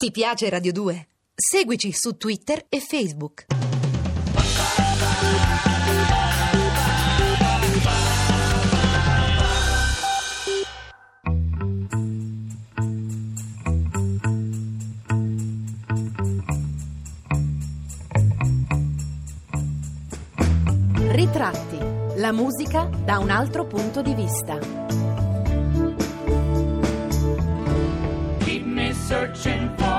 Ti piace Radio 2? Seguici su Twitter e Facebook. Ritratti. La musica da un altro punto di vista. Searching for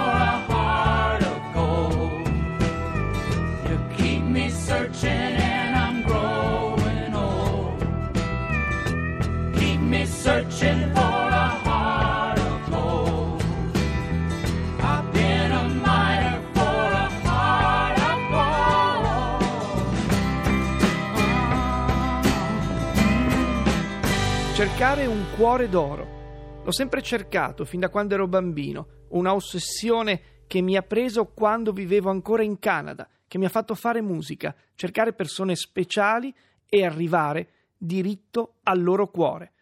Cercare un cuore d'oro. L'ho sempre cercato fin da quando ero bambino, una ossessione che mi ha preso quando vivevo ancora in Canada, che mi ha fatto fare musica, cercare persone speciali e arrivare diritto al loro cuore.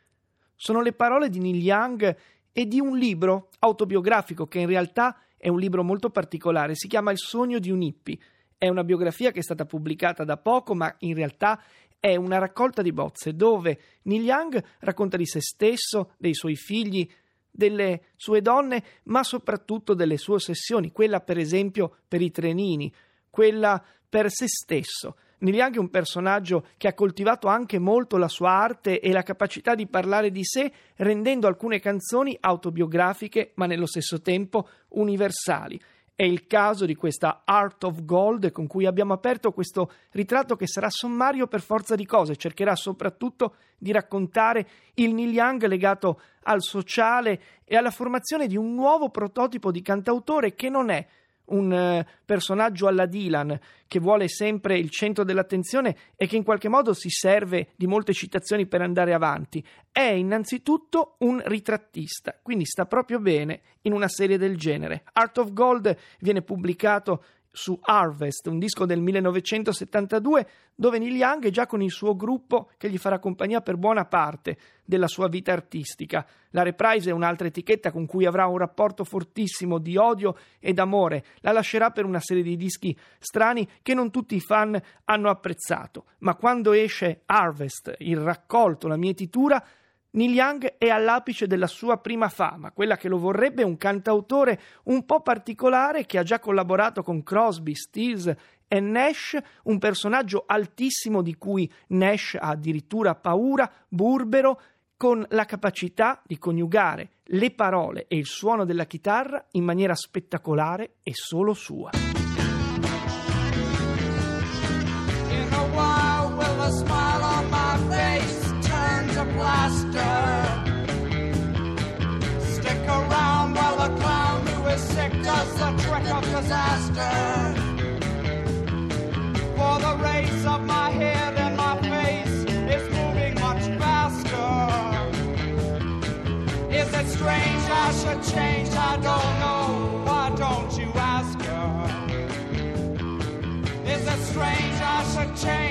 Sono le parole di Neil Young e di un libro autobiografico che in realtà è un libro molto particolare, si chiama Il sogno di un hippie. È una biografia che è stata pubblicata da poco, ma in realtà è una raccolta di bozze dove Neil Young racconta di se stesso, dei suoi figli, delle sue donne, ma soprattutto delle sue ossessioni, quella per esempio per i trenini, quella per se stesso. Neil Young è un personaggio che ha coltivato anche molto la sua arte e la capacità di parlare di sé, rendendo alcune canzoni autobiografiche, ma nello stesso tempo universali. È il caso di questa Art of Gold con cui abbiamo aperto questo ritratto che sarà sommario per forza di cose, cercherà soprattutto di raccontare il Neil Young legato al sociale e alla formazione di un nuovo prototipo di cantautore che non è un eh, personaggio alla Dylan che vuole sempre il centro dell'attenzione e che in qualche modo si serve di molte citazioni per andare avanti. È innanzitutto un ritrattista, quindi sta proprio bene in una serie del genere. Art of Gold viene pubblicato su Harvest, un disco del 1972, dove Neil Young è già con il suo gruppo che gli farà compagnia per buona parte della sua vita artistica. La Reprise è un'altra etichetta con cui avrà un rapporto fortissimo di odio ed amore. La lascerà per una serie di dischi strani che non tutti i fan hanno apprezzato. Ma quando esce Harvest, il raccolto, la mietitura, Neil Young è all'apice della sua prima fama, quella che lo vorrebbe un cantautore un po' particolare che ha già collaborato con Crosby, Stills e Nash, un personaggio altissimo di cui Nash ha addirittura paura, burbero, con la capacità di coniugare le parole e il suono della chitarra in maniera spettacolare e solo sua. Stick around while the clown who is sick does the trick of disaster. For the race of my head and my face is moving much faster. Is it strange I should change? I don't know. Why don't you ask her? Is it strange I should change?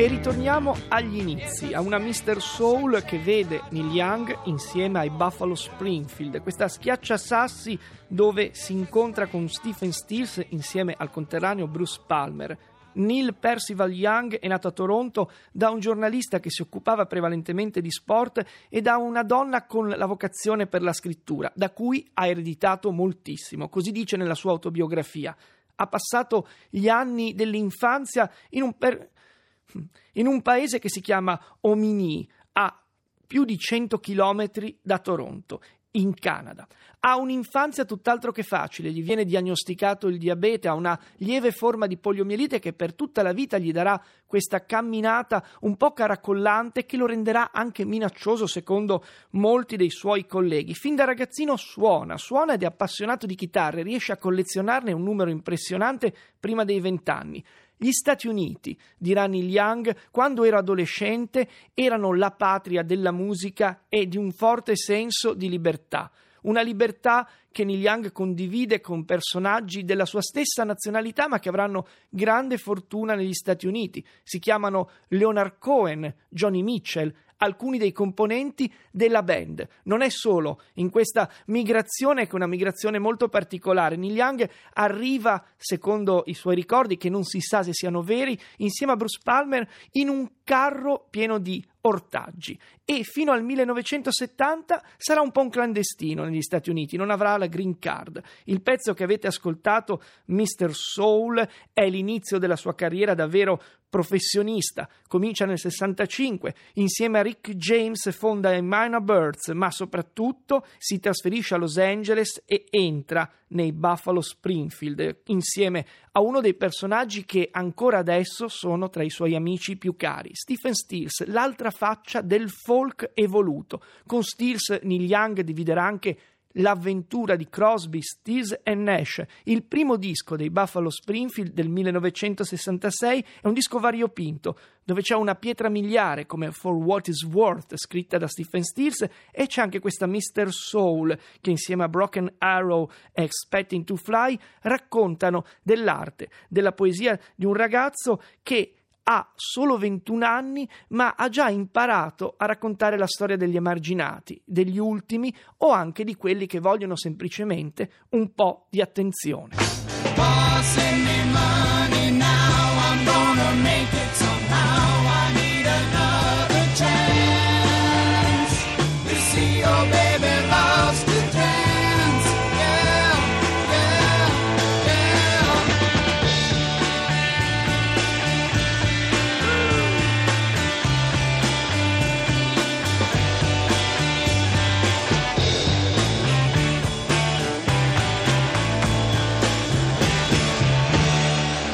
E ritorniamo agli inizi, a una Mr. Soul che vede Neil Young insieme ai Buffalo Springfield, questa schiacciasassi dove si incontra con Stephen Stills insieme al conterraneo Bruce Palmer. Neil Percival Young è nato a Toronto da un giornalista che si occupava prevalentemente di sport e da una donna con la vocazione per la scrittura, da cui ha ereditato moltissimo, così dice nella sua autobiografia. Ha passato gli anni dell'infanzia in un, per- in un paese che si chiama Omini, a più di 100 chilometri da Toronto, in Canada. Ha un'infanzia tutt'altro che facile, gli viene diagnosticato il diabete, ha una lieve forma di poliomielite che per tutta la vita gli darà questa camminata un po' caracollante che lo renderà anche minaccioso secondo molti dei suoi colleghi. Fin da ragazzino suona, suona ed è appassionato di chitarre, riesce a collezionarne un numero impressionante prima dei vent'anni. Gli Stati Uniti, dirà Neil Young, quando ero adolescente erano la patria della musica e di un forte senso di libertà. Una libertà che Neil Young condivide con personaggi della sua stessa nazionalità ma che avranno grande fortuna negli Stati Uniti. Si chiamano Leonard Cohen, Johnny Mitchell, alcuni dei componenti della band. Non è solo in questa migrazione, che è una migrazione molto particolare. Neil Young arriva, secondo i suoi ricordi, che non si sa se siano veri, insieme a Bruce Palmer in un carro pieno di ortaggi e fino al 1970 sarà un po' un clandestino negli Stati Uniti, non avrà la green card. Il pezzo che avete ascoltato, Mr. Soul, è l'inizio della sua carriera davvero professionista. Comincia nel 65, insieme a Rick James fonda i Minor Birds, ma soprattutto si trasferisce a Los Angeles e entra nei Buffalo Springfield insieme a uno dei personaggi che ancora adesso sono tra i suoi amici più cari, Stephen Stills, l'altra faccia del folk evoluto. Con Stills Neil Young dividerà anche L'avventura di Crosby, Stills e Nash, il primo disco dei Buffalo Springfield del 1966, è un disco variopinto, dove c'è una pietra miliare come For What Is Worth, scritta da Stephen Stills, e c'è anche questa Mr. Soul, che insieme a Broken Arrow e Expecting to Fly raccontano dell'arte, della poesia di un ragazzo che ha solo 21 anni, ma ha già imparato a raccontare la storia degli emarginati, degli ultimi o anche di quelli che vogliono semplicemente un po' di attenzione.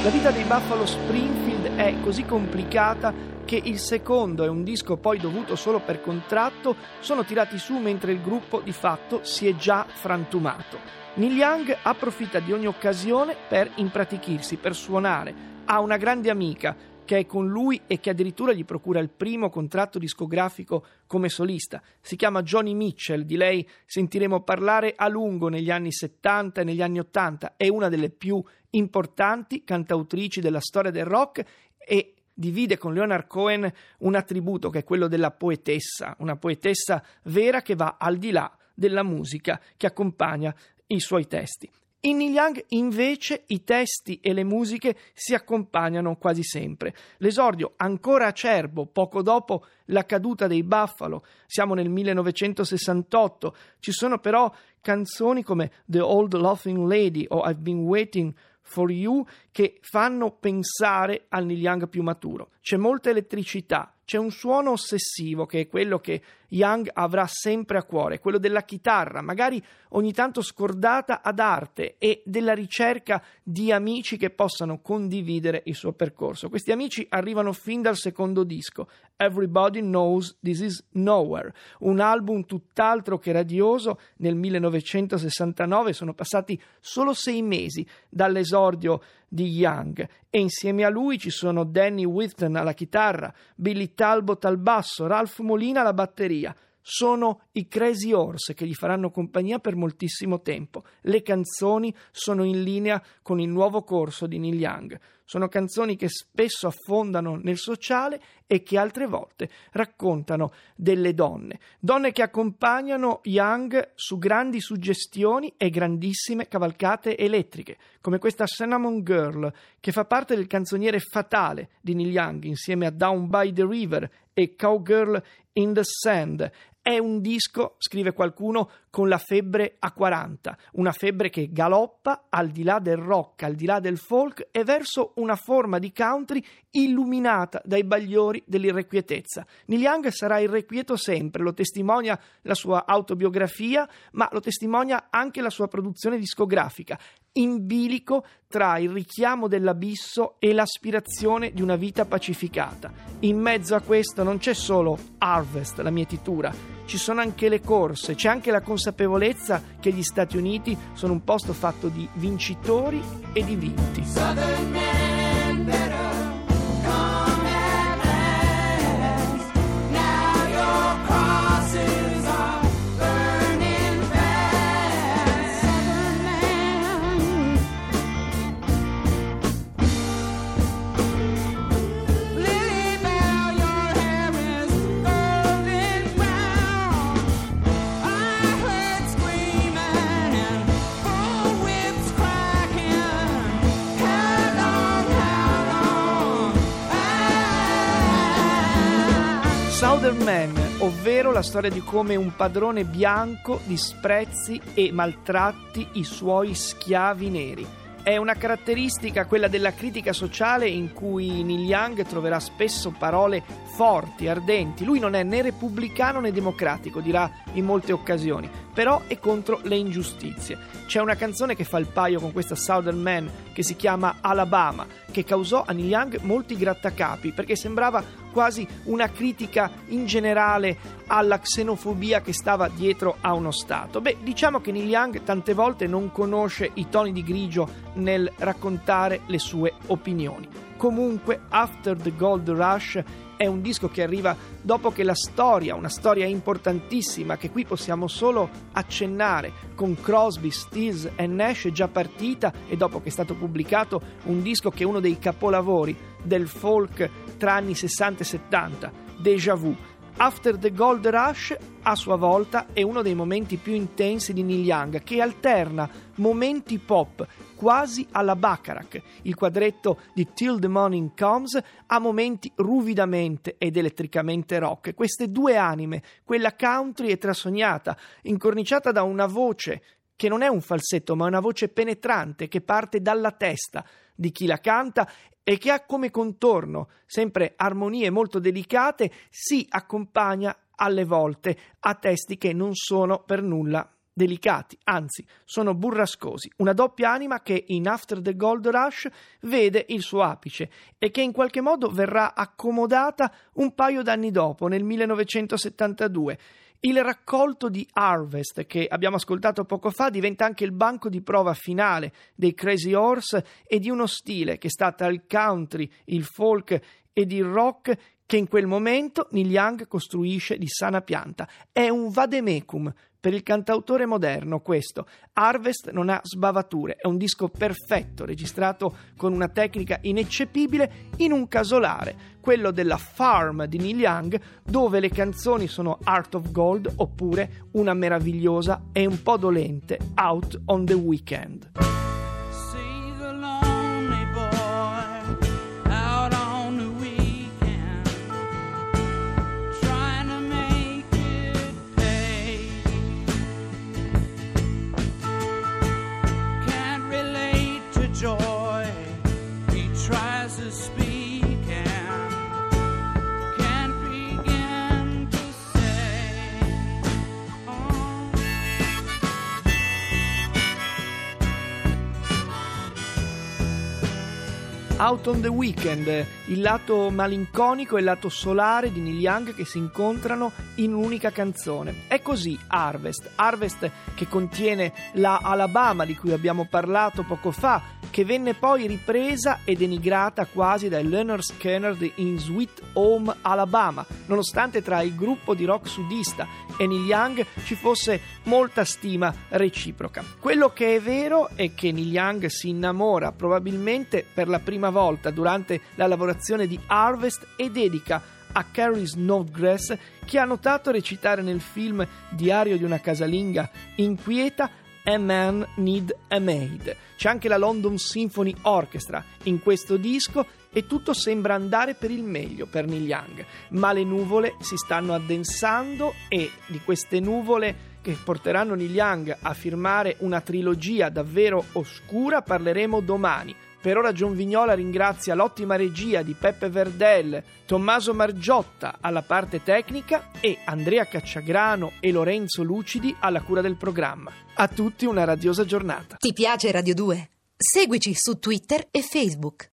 La vita dei Buffalo Springfield è così complicata che il secondo e un disco poi dovuto solo per contratto sono tirati su mentre il gruppo di fatto si è già frantumato. Neil Young approfitta di ogni occasione per impratichirsi, per suonare. Ha una grande amica che è con lui e che addirittura gli procura il primo contratto discografico come solista. Si chiama Johnny Mitchell, di lei sentiremo parlare a lungo negli anni 70 e negli anni 80, è una delle più importanti cantautrici della storia del rock e divide con Leonard Cohen un attributo che è quello della poetessa, una poetessa vera che va al di là della musica che accompagna i suoi testi. In Young invece i testi e le musiche si accompagnano quasi sempre. L'esordio ancora acerbo poco dopo la caduta dei Buffalo, siamo nel 1968, ci sono però canzoni come The Old Laughing Lady o I've Been Waiting for You che fanno pensare al Neil Young più maturo. C'è molta elettricità, c'è un suono ossessivo che è quello che Young avrà sempre a cuore, quello della chitarra, magari ogni tanto scordata ad arte e della ricerca di amici che possano condividere il suo percorso. Questi amici arrivano fin dal secondo disco, Everybody Knows This Is Nowhere, un album tutt'altro che radioso nel 1969, sono passati solo sei mesi dall'esordio di Young e insieme a lui ci sono Danny Whitton alla chitarra, Billy Talbot al basso, Ralph Molina alla batteria. Sono i Crazy Horse che gli faranno compagnia per moltissimo tempo. Le canzoni sono in linea con il nuovo corso di Neil Young. Sono canzoni che spesso affondano nel sociale e che altre volte raccontano delle donne. Donne che accompagnano Young su grandi suggestioni e grandissime cavalcate elettriche, come questa Cinnamon Girl, che fa parte del canzoniere fatale di Neil Young insieme a Down by the River e Cowgirl in the Sand. È un disco, scrive qualcuno, con la febbre a 40, una febbre che galoppa al di là del rock, al di là del folk e verso una forma di country illuminata dai bagliori dell'irrequietezza. Neil Young sarà irrequieto sempre, lo testimonia la sua autobiografia, ma lo testimonia anche la sua produzione discografica in bilico tra il richiamo dell'abisso e l'aspirazione di una vita pacificata. In mezzo a questo non c'è solo Harvest, la mietitura, ci sono anche le corse, c'è anche la consapevolezza che gli Stati Uniti sono un posto fatto di vincitori e di vinti. Southern Man, ovvero la storia di come un padrone bianco disprezzi e maltratti i suoi schiavi neri. È una caratteristica quella della critica sociale in cui Neil Young troverà spesso parole forti, ardenti. Lui non è né repubblicano né democratico, dirà in molte occasioni, però è contro le ingiustizie. C'è una canzone che fa il paio con questa Southern Man che si chiama Alabama, che causò a Neil Young molti grattacapi perché sembrava quasi una critica in generale alla xenofobia che stava dietro a uno Stato. Beh, diciamo che Neil Young tante volte non conosce i toni di grigio nel raccontare le sue opinioni. Comunque, After the Gold Rush è un disco che arriva dopo che la storia, una storia importantissima che qui possiamo solo accennare con Crosby, Stills e Nash è già partita e dopo che è stato pubblicato un disco che è uno dei capolavori del folk tra anni 60 e 70, Deja Vu. After the Gold Rush, a sua volta, è uno dei momenti più intensi di Neil Young, che alterna momenti pop quasi alla Bacharach, il quadretto di Till the Morning Comes, a momenti ruvidamente ed elettricamente rock. Queste due anime, quella country e trasognata, incorniciata da una voce che non è un falsetto, ma una voce penetrante che parte dalla testa di chi la canta e che ha come contorno sempre armonie molto delicate, si accompagna alle volte a testi che non sono per nulla delicati, anzi sono burrascosi, una doppia anima che in After the Gold Rush vede il suo apice e che in qualche modo verrà accomodata un paio d'anni dopo, nel 1972 il raccolto di Harvest che abbiamo ascoltato poco fa diventa anche il banco di prova finale dei Crazy Horse e di uno stile che sta tra il country, il folk ed il rock che in quel momento Neil Young costruisce di sana pianta. È un vademecum per il cantautore moderno questo. Harvest non ha sbavature, è un disco perfetto, registrato con una tecnica ineccepibile in un casolare, quello della Farm di Neil Young, dove le canzoni sono Art of Gold oppure una meravigliosa e un po' dolente Out on the Weekend. Out on the Weekend, il lato malinconico e il lato solare di Neil Young che si incontrano in un'unica canzone. È così Harvest, Harvest che contiene la Alabama di cui abbiamo parlato poco fa, che venne poi ripresa e denigrata quasi dai Leonard Skinner in Sweet Home Alabama, nonostante tra il gruppo di rock sudista e Neil Young ci fosse molta stima reciproca. Quello che è vero è che Neil Young si innamora probabilmente per la prima volta durante la lavorazione di Harvest e dedica a Carrie Snodgrass che ha notato recitare nel film Diario di una casalinga inquieta A Man Need a Maid. C'è anche la London Symphony Orchestra in questo disco e tutto sembra andare per il meglio per Neil Young, ma le nuvole si stanno addensando e di queste nuvole che porteranno Neil Young a firmare una trilogia davvero oscura parleremo domani. Per ora John Vignola ringrazia l'ottima regia di Peppe Verdel, Tommaso Margiotta alla parte tecnica e Andrea Cacciagrano e Lorenzo Lucidi alla cura del programma. A tutti una radiosa giornata. Ti piace Radio 2? Seguici su Twitter e Facebook.